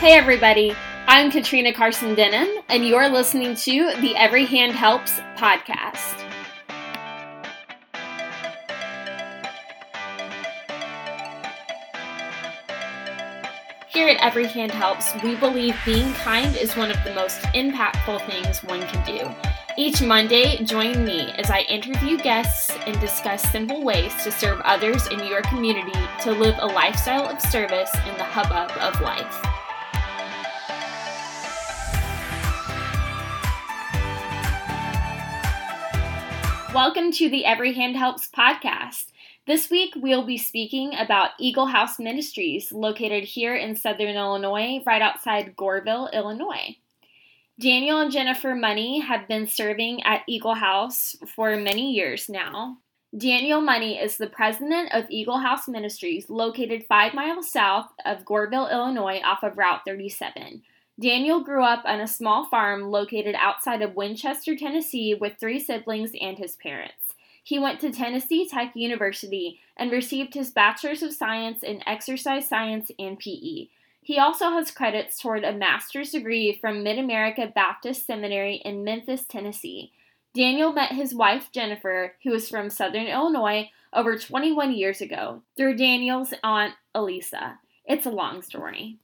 Hey, everybody. I'm Katrina Carson Denham, and you're listening to the Every Hand Helps podcast. Here at Every Hand Helps, we believe being kind is one of the most impactful things one can do. Each Monday, join me as I interview guests and discuss simple ways to serve others in your community to live a lifestyle of service in the hubbub of life. Welcome to the Every Hand Helps podcast. This week we'll be speaking about Eagle House Ministries, located here in Southern Illinois, right outside Goreville, Illinois. Daniel and Jennifer Money have been serving at Eagle House for many years now. Daniel Money is the president of Eagle House Ministries, located five miles south of Goreville, Illinois, off of Route 37. Daniel grew up on a small farm located outside of Winchester, Tennessee, with three siblings and his parents. He went to Tennessee Tech University and received his Bachelor's of Science in Exercise Science and PE. He also has credits toward a master's degree from Mid America Baptist Seminary in Memphis, Tennessee. Daniel met his wife Jennifer, who is from Southern Illinois, over 21 years ago, through Daniel's aunt Elisa. It's a long story.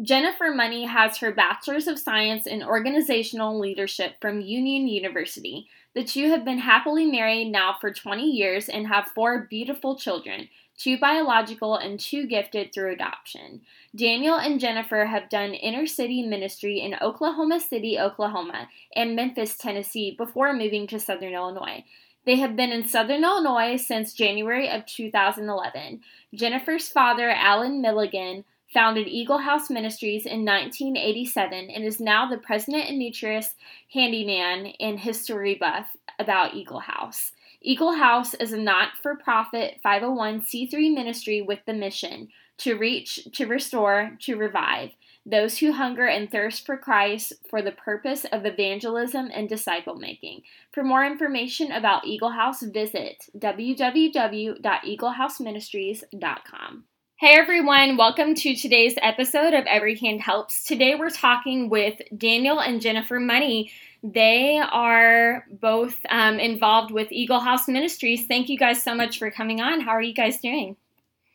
Jennifer Money has her Bachelor's of Science in Organizational Leadership from Union University. The two have been happily married now for 20 years and have four beautiful children, two biological and two gifted through adoption. Daniel and Jennifer have done inner city ministry in Oklahoma City, Oklahoma, and Memphis, Tennessee before moving to Southern Illinois. They have been in Southern Illinois since January of 2011. Jennifer's father, Alan Milligan, founded Eagle House Ministries in 1987 and is now the president and emeritus handyman and history buff about Eagle House. Eagle House is a not for profit 501c3 ministry with the mission to reach, to restore, to revive those who hunger and thirst for Christ for the purpose of evangelism and disciple making. For more information about Eagle House, visit www.eaglehouseministries.com. Hey everyone, welcome to today's episode of Every Hand Helps. Today we're talking with Daniel and Jennifer Money. They are both um, involved with Eagle House Ministries. Thank you guys so much for coming on. How are you guys doing?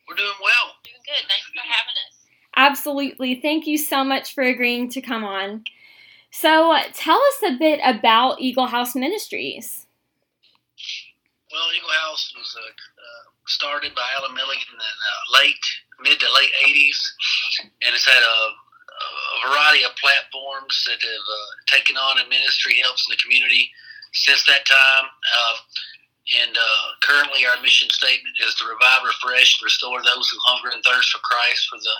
We're doing well. Doing good. Thanks for having us. Absolutely. Thank you so much for agreeing to come on. So, tell us a bit about Eagle House Ministries. House was uh, started by Alan Milligan in the uh, late, mid to late 80s, and it's had a, a variety of platforms that have uh, taken on and ministry helps in the community since that time. Uh, and uh, currently, our mission statement is to revive, refresh, and restore those who hunger and thirst for Christ for the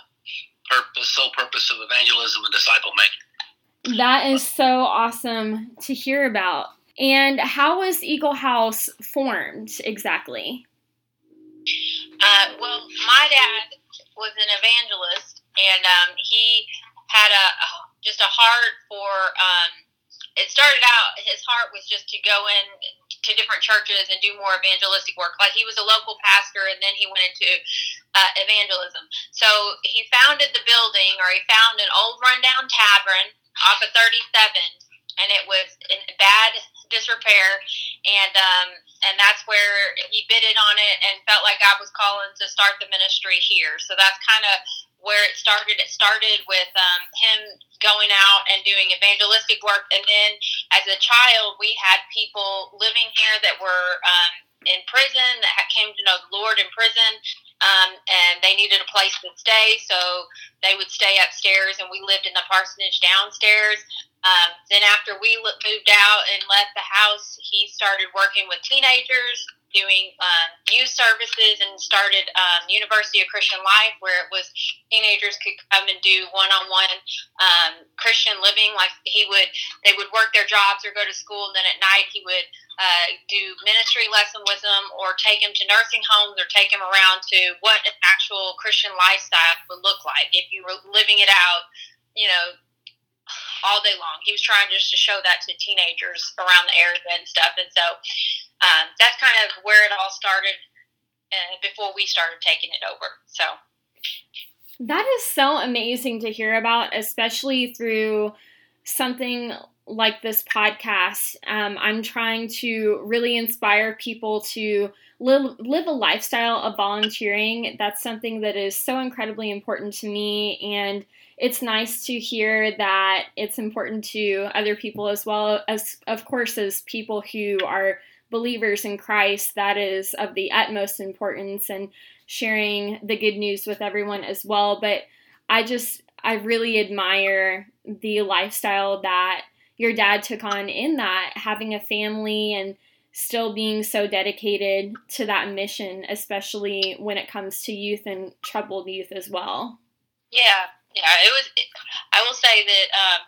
purpose, sole purpose of evangelism and disciple making. That is so awesome to hear about. And how was Eagle House formed exactly? Uh, well, my dad was an evangelist, and um, he had a, just a heart for. Um, it started out his heart was just to go in to different churches and do more evangelistic work. Like he was a local pastor, and then he went into uh, evangelism. So he founded the building, or he found an old rundown tavern off of 37, and it was in bad disrepair, and um, and that's where he bidded on it and felt like God was calling to start the ministry here. So that's kind of where it started. It started with um, him going out and doing evangelistic work, and then as a child, we had people living here that were um, in prison that came to know the Lord in prison. Um, and they needed a place to stay, so they would stay upstairs, and we lived in the parsonage downstairs. Um, then after we moved out and left the house, he started working with teenagers, doing uh, youth services, and started um, University of Christian Life, where it was teenagers could come and do one-on-one um, Christian living. Like he would, they would work their jobs or go to school, and then at night he would uh, do ministry lesson with them, or take them to nursing homes, or take them around to what an actual Christian lifestyle would look like if you were living it out. You know, all day long. He was trying just to show that to teenagers around the area and stuff. And so um, that's kind of where it all started uh, before we started taking it over. So. That is so amazing to hear about, especially through something like this podcast. Um, I'm trying to really inspire people to live, live a lifestyle of volunteering. That's something that is so incredibly important to me. And it's nice to hear that it's important to other people as well as, of course, as people who are believers in Christ. That is of the utmost importance and sharing the good news with everyone as well. But I just, I really admire the lifestyle that your dad took on in that, having a family and still being so dedicated to that mission, especially when it comes to youth and troubled youth as well. Yeah, yeah, it was. I will say that um,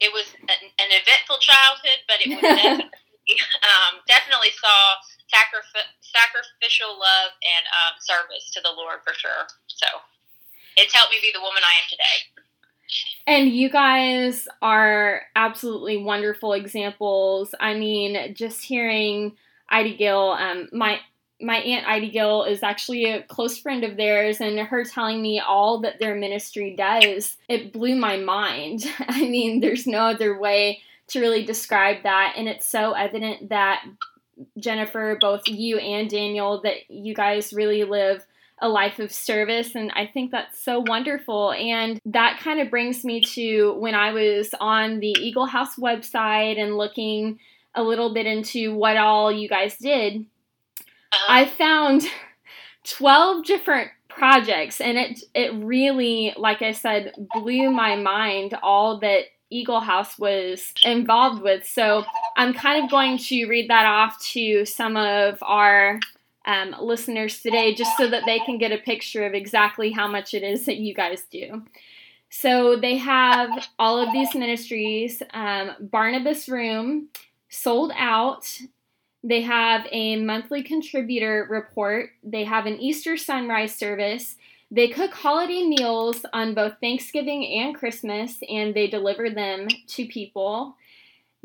it was an, an, eventful childhood, but it was definitely, um, definitely saw sacrif- sacrificial love and um, service to the Lord for sure. So it's helped me be the woman I am today. And you guys are absolutely wonderful examples. I mean, just hearing Ida Gill, um, my my aunt Ida Gill is actually a close friend of theirs, and her telling me all that their ministry does, it blew my mind. I mean, there's no other way to really describe that, and it's so evident that Jennifer, both you and Daniel, that you guys really live a life of service. And I think that's so wonderful. And that kind of brings me to when I was on the Eagle House website and looking a little bit into what all you guys did. Uh-huh. I found 12 different projects and it it really like I said blew my mind all that Eagle House was involved with. So I'm kind of going to read that off to some of our um, listeners today just so that they can get a picture of exactly how much it is that you guys do. So they have all of these ministries um, Barnabas Room, sold out. They have a monthly contributor report. They have an Easter sunrise service. They cook holiday meals on both Thanksgiving and Christmas, and they deliver them to people.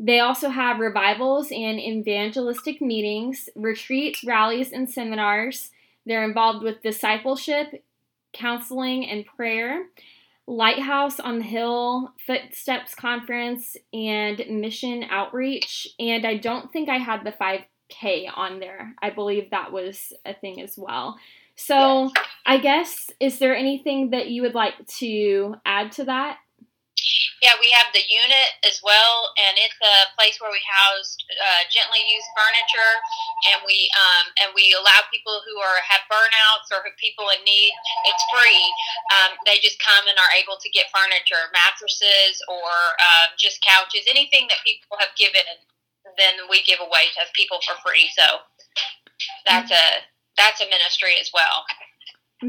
They also have revivals and evangelistic meetings, retreats, rallies, and seminars. They're involved with discipleship, counseling, and prayer. Lighthouse on the Hill, Footsteps Conference, and Mission Outreach. And I don't think I had the 5K on there. I believe that was a thing as well. So, I guess, is there anything that you would like to add to that? Yeah, we have the unit as well, and it's a place where we house uh, gently used furniture, and we um, and we allow people who are have burnouts or people in need. It's free. Um, they just come and are able to get furniture, mattresses, or um, just couches, anything that people have given. Then we give away to people for free. So that's a that's a ministry as well.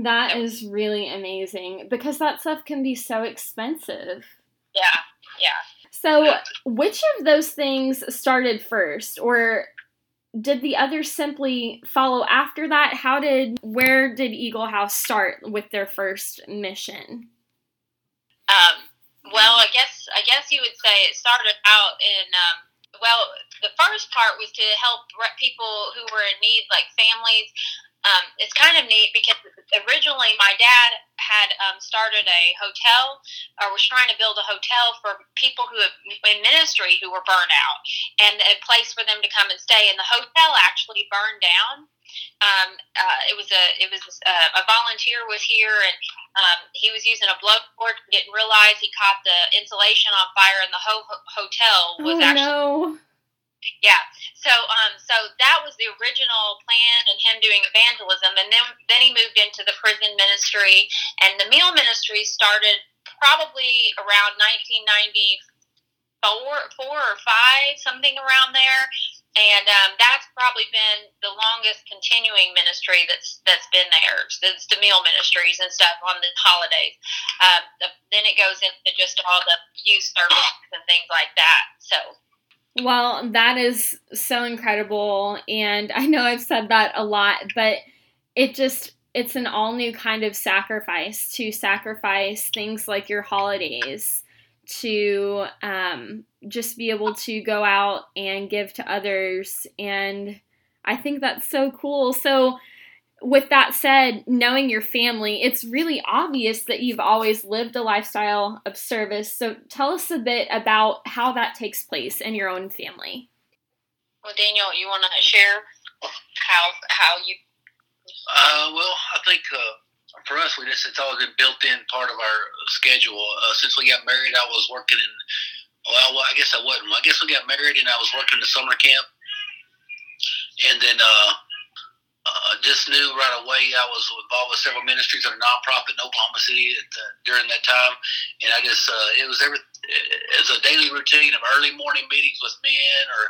That is really amazing because that stuff can be so expensive. Yeah, yeah. So, which of those things started first, or did the others simply follow after that? How did where did Eagle House start with their first mission? Um, well, I guess I guess you would say it started out in um, well, the first part was to help people who were in need, like families um, it's kind of neat because originally my dad had um, started a hotel or was trying to build a hotel for people who have, in ministry who were burned out and a place for them to come and stay. And the hotel actually burned down. Um, uh, it was a it was a, a volunteer was here and um, he was using a blowtorch. Didn't realize he caught the insulation on fire, and the whole hotel was oh, actually. No yeah. So um so that was the original plan and him doing evangelism and then then he moved into the prison ministry and the meal ministry started probably around 1994 four or five something around there and um, that's probably been the longest continuing ministry that's that's been there. It's the meal ministries and stuff on the holidays. Um, the, then it goes into just all the youth services and things like that. So well, that is so incredible. And I know I've said that a lot, but it just, it's an all new kind of sacrifice to sacrifice things like your holidays to um, just be able to go out and give to others. And I think that's so cool. So, with that said, knowing your family, it's really obvious that you've always lived a lifestyle of service. So tell us a bit about how that takes place in your own family. Well, Daniel, you want to share how how you? Uh, well, I think uh, for us, we just it's always been built in part of our schedule. Uh, since we got married, I was working in. Well, I guess I wasn't. I guess we got married and I was working in the summer camp, and then uh, just knew right away I was involved with several ministries of a nonprofit in Oklahoma City the, during that time, and I just uh, it was every as a daily routine of early morning meetings with men, or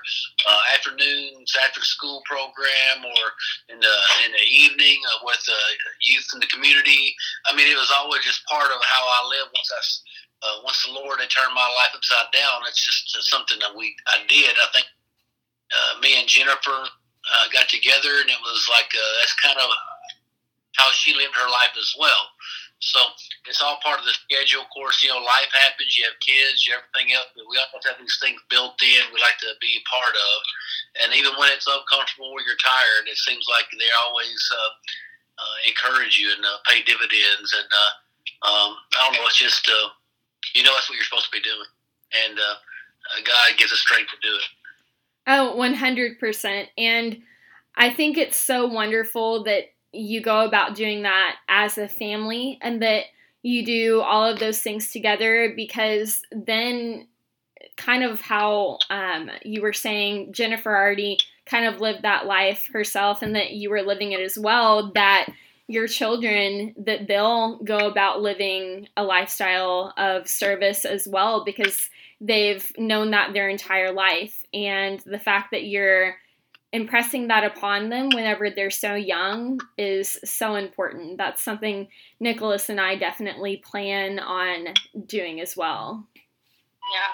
uh, afternoons after school program, or in the in the evening uh, with uh, youth in the community. I mean, it was always just part of how I lived. Once I uh, once the Lord had turned my life upside down, it's just uh, something that we I did. I think uh, me and Jennifer uh, got together, and it was like uh, that's kind of how she lived her life as well. So it's all part of the schedule. Of course, you know, life happens. You have kids, you everything else, but we always have these things built in. We like to be a part of, and even when it's uncomfortable or you're tired, it seems like they always uh, uh, encourage you and uh, pay dividends. And uh, um, I don't know, it's just uh, you know, that's what you're supposed to be doing, and uh, God gives us strength to do it. Oh, 100%. And I think it's so wonderful that you go about doing that as a family and that you do all of those things together because then kind of how um, you were saying jennifer already kind of lived that life herself and that you were living it as well that your children that they'll go about living a lifestyle of service as well because they've known that their entire life. And the fact that you're impressing that upon them whenever they're so young is so important. That's something Nicholas and I definitely plan on doing as well. Yeah.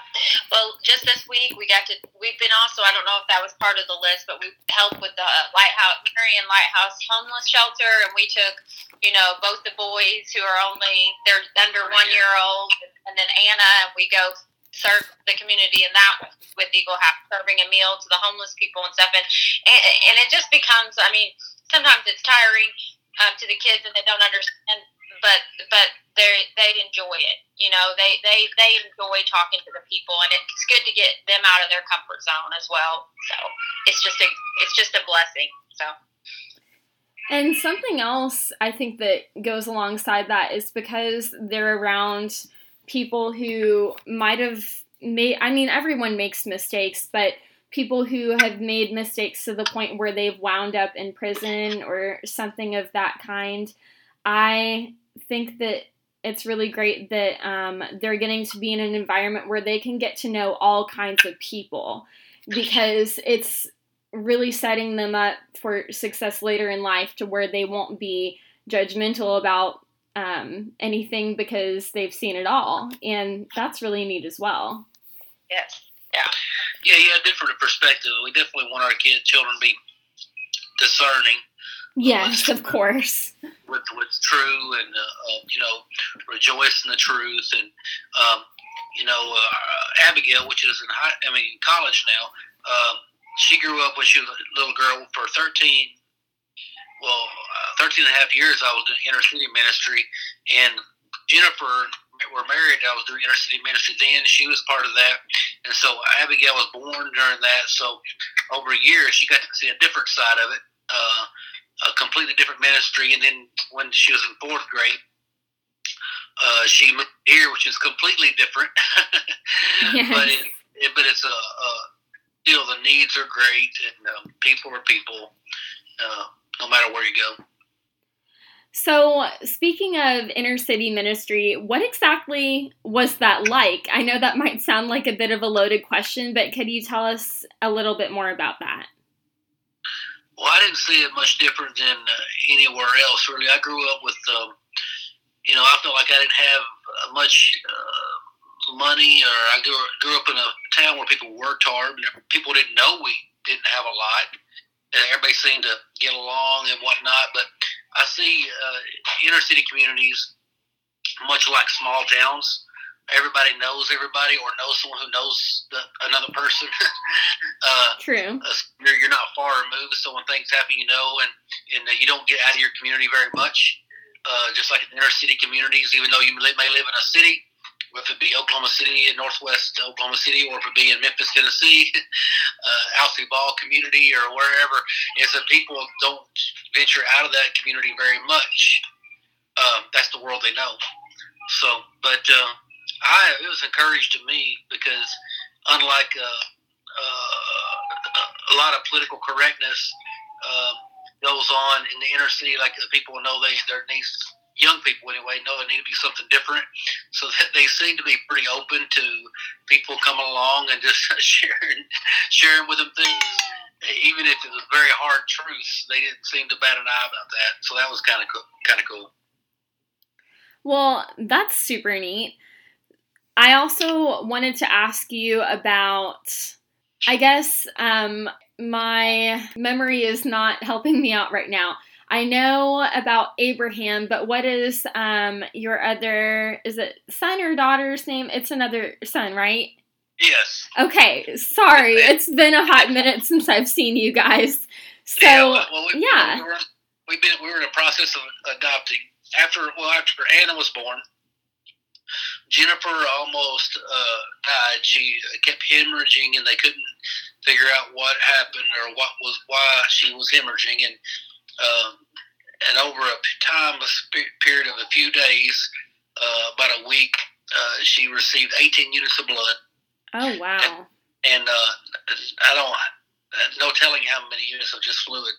Well, just this week we got to. We've been also. I don't know if that was part of the list, but we helped with the Lighthouse Marion Lighthouse homeless shelter, and we took, you know, both the boys who are only they're under one year old, and then Anna, and we go serve the community in that with Eagle House, serving a meal to the homeless people and stuff. And, and, and it just becomes, I mean, sometimes it's tiring um, to the kids and they don't understand, but, but they they enjoy it. You know, they, they, they enjoy talking to the people and it's good to get them out of their comfort zone as well. So it's just a, it's just a blessing. So. And something else I think that goes alongside that is because they're around people who might have made, I mean, everyone makes mistakes, but people who have made mistakes to the point where they've wound up in prison or something of that kind. I think that it's really great that um, they're getting to be in an environment where they can get to know all kinds of people because it's really setting them up for success later in life to where they won't be judgmental about um, anything because they've seen it all, and that's really neat as well. Yes. Yeah. Yeah, yeah, different perspective. We definitely want our kids, children to be discerning. Yes, of course. With what's true, and uh, uh, you know, rejoice in the truth, and um, you know, uh, Abigail, which is in high, I mean, college now. Um, she grew up when she was a little girl for 13 well, uh, 13 and a half years I was doing inner city ministry, and Jennifer we were married. I was doing inner city ministry then. She was part of that, and so Abigail was born during that. So over a year, she got to see a different side of it, uh, a completely different ministry. And then when she was in fourth grade, uh, she moved here, which is completely different. yes. But it, it, but it's a, a still the needs are great, and um, people are people. Uh, no matter where you go. So, speaking of inner city ministry, what exactly was that like? I know that might sound like a bit of a loaded question, but could you tell us a little bit more about that? Well, I didn't see it much different than uh, anywhere else, really. I grew up with, um, you know, I felt like I didn't have uh, much uh, money, or I grew, grew up in a town where people worked hard, and people didn't know we didn't have a lot everybody seemed to get along and whatnot. But I see uh, inner city communities much like small towns. everybody knows everybody or knows someone who knows the, another person. uh, True. you're, you're not far removed, so when things happen, you know, and and uh, you don't get out of your community very much. Uh, just like in inner city communities, even though you may live in a city, whether it be Oklahoma City in northwest Oklahoma City or if it be in Memphis, Tennessee, uh, Alcy Ball community or wherever, is that people don't venture out of that community very much. Um, that's the world they know. So, but uh, I it was encouraged to me because unlike uh, uh, a lot of political correctness um, goes on in the inner city, like the people know they there needs young people anyway know there need to be something different. So that they seem to be pretty open to people coming along and just sharing sharing with them things. Even if it was very hard truths, they didn't seem to bat an eye about that. So that was kind of cool, kind of cool. Well, that's super neat. I also wanted to ask you about, I guess, um, my memory is not helping me out right now. I know about Abraham, but what is um, your other, is it son or daughter's name? It's another son, right? Yes. Okay, sorry. It's been a hot minute since I've seen you guys. So, yeah. Well, we, yeah. We were, we've been, we were in the process of adopting. After, well, after Anna was born, Jennifer almost uh, died. She kept hemorrhaging, and they couldn't figure out what happened or what was why she was hemorrhaging. And um, and over a time, a period of a few days, uh, about a week, uh, she received 18 units of blood. Oh wow! And, and uh, I don't no telling how many units of just fluid,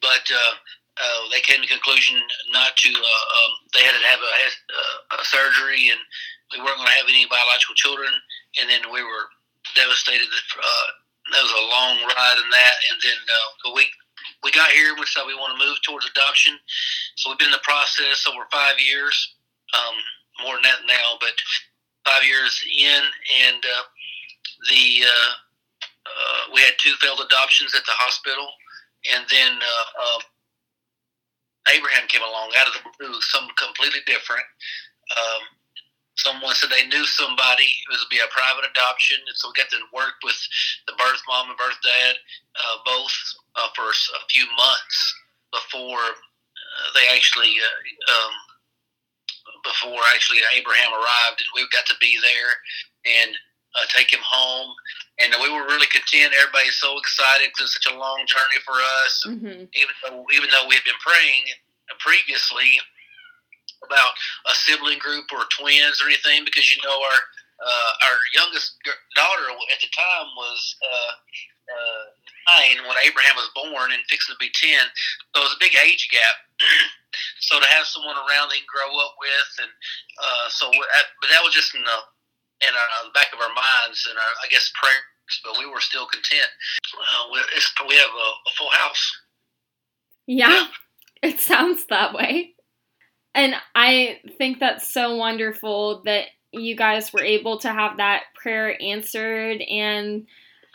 but uh, uh, they came to the conclusion not to. Uh, um, they had to have a, uh, a surgery, and we weren't going to have any biological children. And then we were devastated. That, uh, that was a long ride in that. And then uh, a week we got here, we decided we want to move towards adoption. So we've been in the process over five years, um, more than that now, but five years in, and uh, the uh, uh, we had two failed adoptions at the hospital, and then uh, uh, Abraham came along out of the blue, something completely different. Um, someone said they knew somebody. It was be a private adoption, and so we got to work with the birth mom and birth dad, uh, both uh, for a few months before uh, they actually. Uh, um, before actually Abraham arrived, and we got to be there and uh, take him home. And we were really content. Everybody's so excited because it's such a long journey for us. Mm-hmm. Even though even though we had been praying previously about a sibling group or twins or anything, because you know our uh, our youngest daughter at the time was uh, uh, nine when Abraham was born and fixing to be ten. So it was a big age gap. so to have someone around they can grow up with, and uh, so that, but that was just in the in our, the back of our minds and our I guess prayers. But we were still content. Uh, we, we have a, a, full house. Yeah, it sounds that way. And I think that's so wonderful that you guys were able to have that prayer answered. And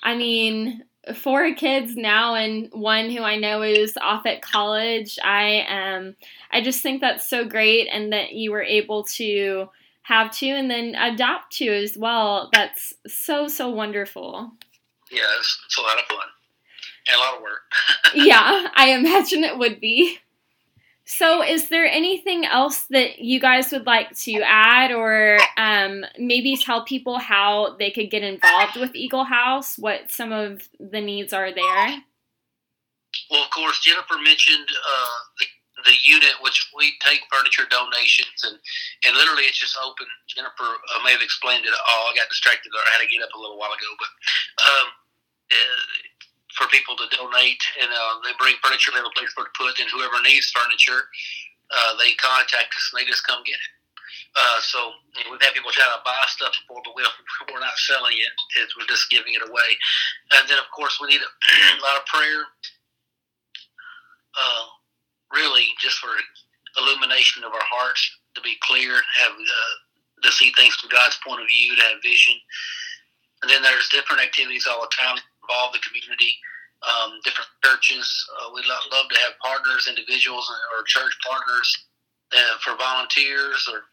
I mean, four kids now and one who I know is off at college. I um I just think that's so great and that you were able to have two and then adopt two as well. That's so so wonderful. Yeah, it's, it's a lot of fun and a lot of work. yeah, I imagine it would be. So, is there anything else that you guys would like to add, or um, maybe tell people how they could get involved with Eagle House? What some of the needs are there? Well, of course, Jennifer mentioned uh, the, the unit, which we take furniture donations, and, and literally it's just open. Jennifer uh, may have explained it all. I got distracted, or I had to get up a little while ago, but um, uh, for people to donate, and uh, they bring furniture, they have a place for it to put, and whoever needs furniture, uh, they contact us and they just come get it. Uh, so you know, we've had people try to buy stuff before, but we we're not selling it; it's, we're just giving it away. And then, of course, we need a, a lot of prayer. Uh, really, just for illumination of our hearts to be clear, have uh, to see things from God's point of view, to have vision. And then there's different activities all the time involve the community, um, different churches. Uh, we'd love, love to have partners, individuals, or church partners uh, for volunteers or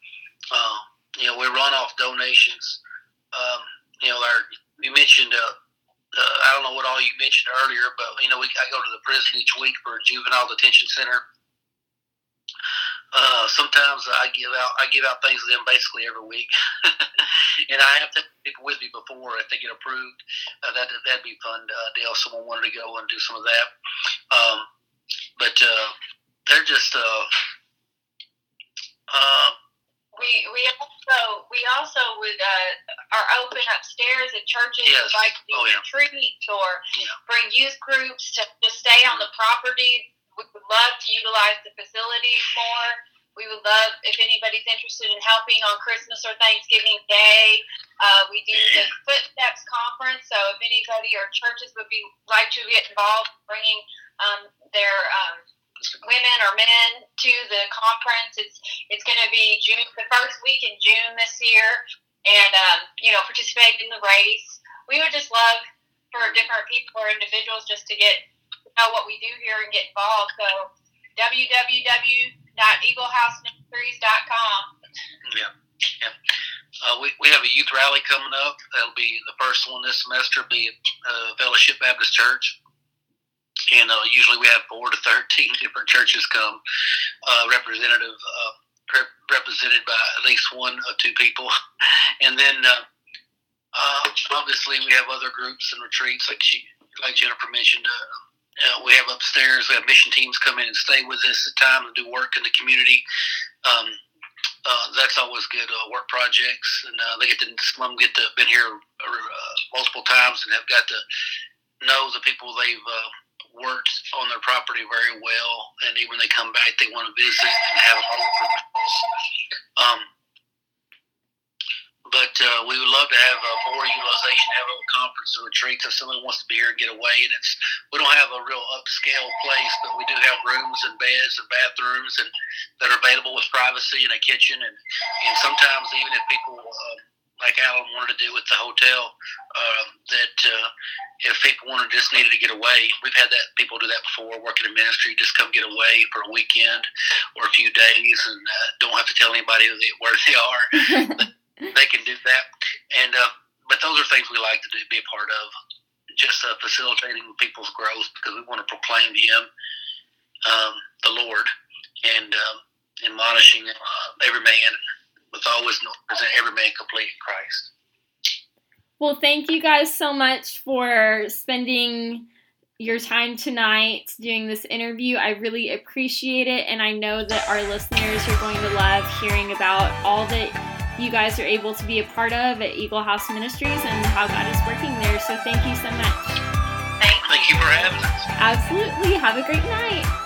uh, you know, we run off donations. Um, you know, our you mentioned. Uh, uh, I don't know what all you mentioned earlier, but you know, we, I go to the prison each week for a juvenile detention center. Uh, sometimes I give out I give out things to them basically every week, and I have to pick with me before if they get approved. Uh, that that'd be fun, uh, Dale. Someone wanted to go and do some of that, um, but uh, they're just uh, uh, we we also we also would uh, are open upstairs at churches Yes. like do Oh, yeah. retreats or Yeah. bring youth groups to, to stay on the property. We would love to utilize the facilities more. We would love if anybody's interested in helping on Christmas or Thanksgiving Day. Uh, we do the Footsteps Conference, so if anybody or churches would be like to get involved, bringing um, their um, women or men to the conference. It's it's going to be June, the first week in June this year, and um, you know participate in the race. We would just love for different people or individuals just to get know what we do here and get involved. So www.eaglehouseministries.com. Yeah, yeah. Uh, we, we have a youth rally coming up. That'll be the first one this semester. Be at uh, Fellowship Baptist Church, and uh, usually we have four to thirteen different churches come, uh, representative uh, rep- represented by at least one or two people, and then uh, uh, obviously we have other groups and retreats like she, like Jennifer mentioned. Uh, we have upstairs. We have mission teams come in and stay with us at times and do work in the community. Um, uh, that's always good uh, work projects, and uh, they get to some of them get to been here uh, multiple times and have got to know the people they've uh, worked on their property very well, and even when they come back, they want to visit and have a home for. Um, uh, we would love to have uh, more utilization, have a conference or retreat if someone wants to be here and get away. And it's we don't have a real upscale place, but we do have rooms and beds and bathrooms and that are available with privacy and a kitchen. And and sometimes even if people uh, like Alan wanted to do with the hotel, uh, that uh, if people wanted just needed to get away, we've had that people do that before, working in ministry, just come get away for a weekend or a few days and uh, don't have to tell anybody where they are they can do that. And uh, but those are things we like to do, be a part of, just uh, facilitating people's growth because we want to proclaim Him, um, the Lord, and um, admonishing uh, every man with always present every man complete in Christ. Well, thank you guys so much for spending your time tonight doing this interview. I really appreciate it, and I know that our listeners are going to love hearing about all that you guys are able to be a part of at Eagle House Ministries and how God is working there. So thank you so much. Thank you. Thank you for having us. Absolutely. Have a great night.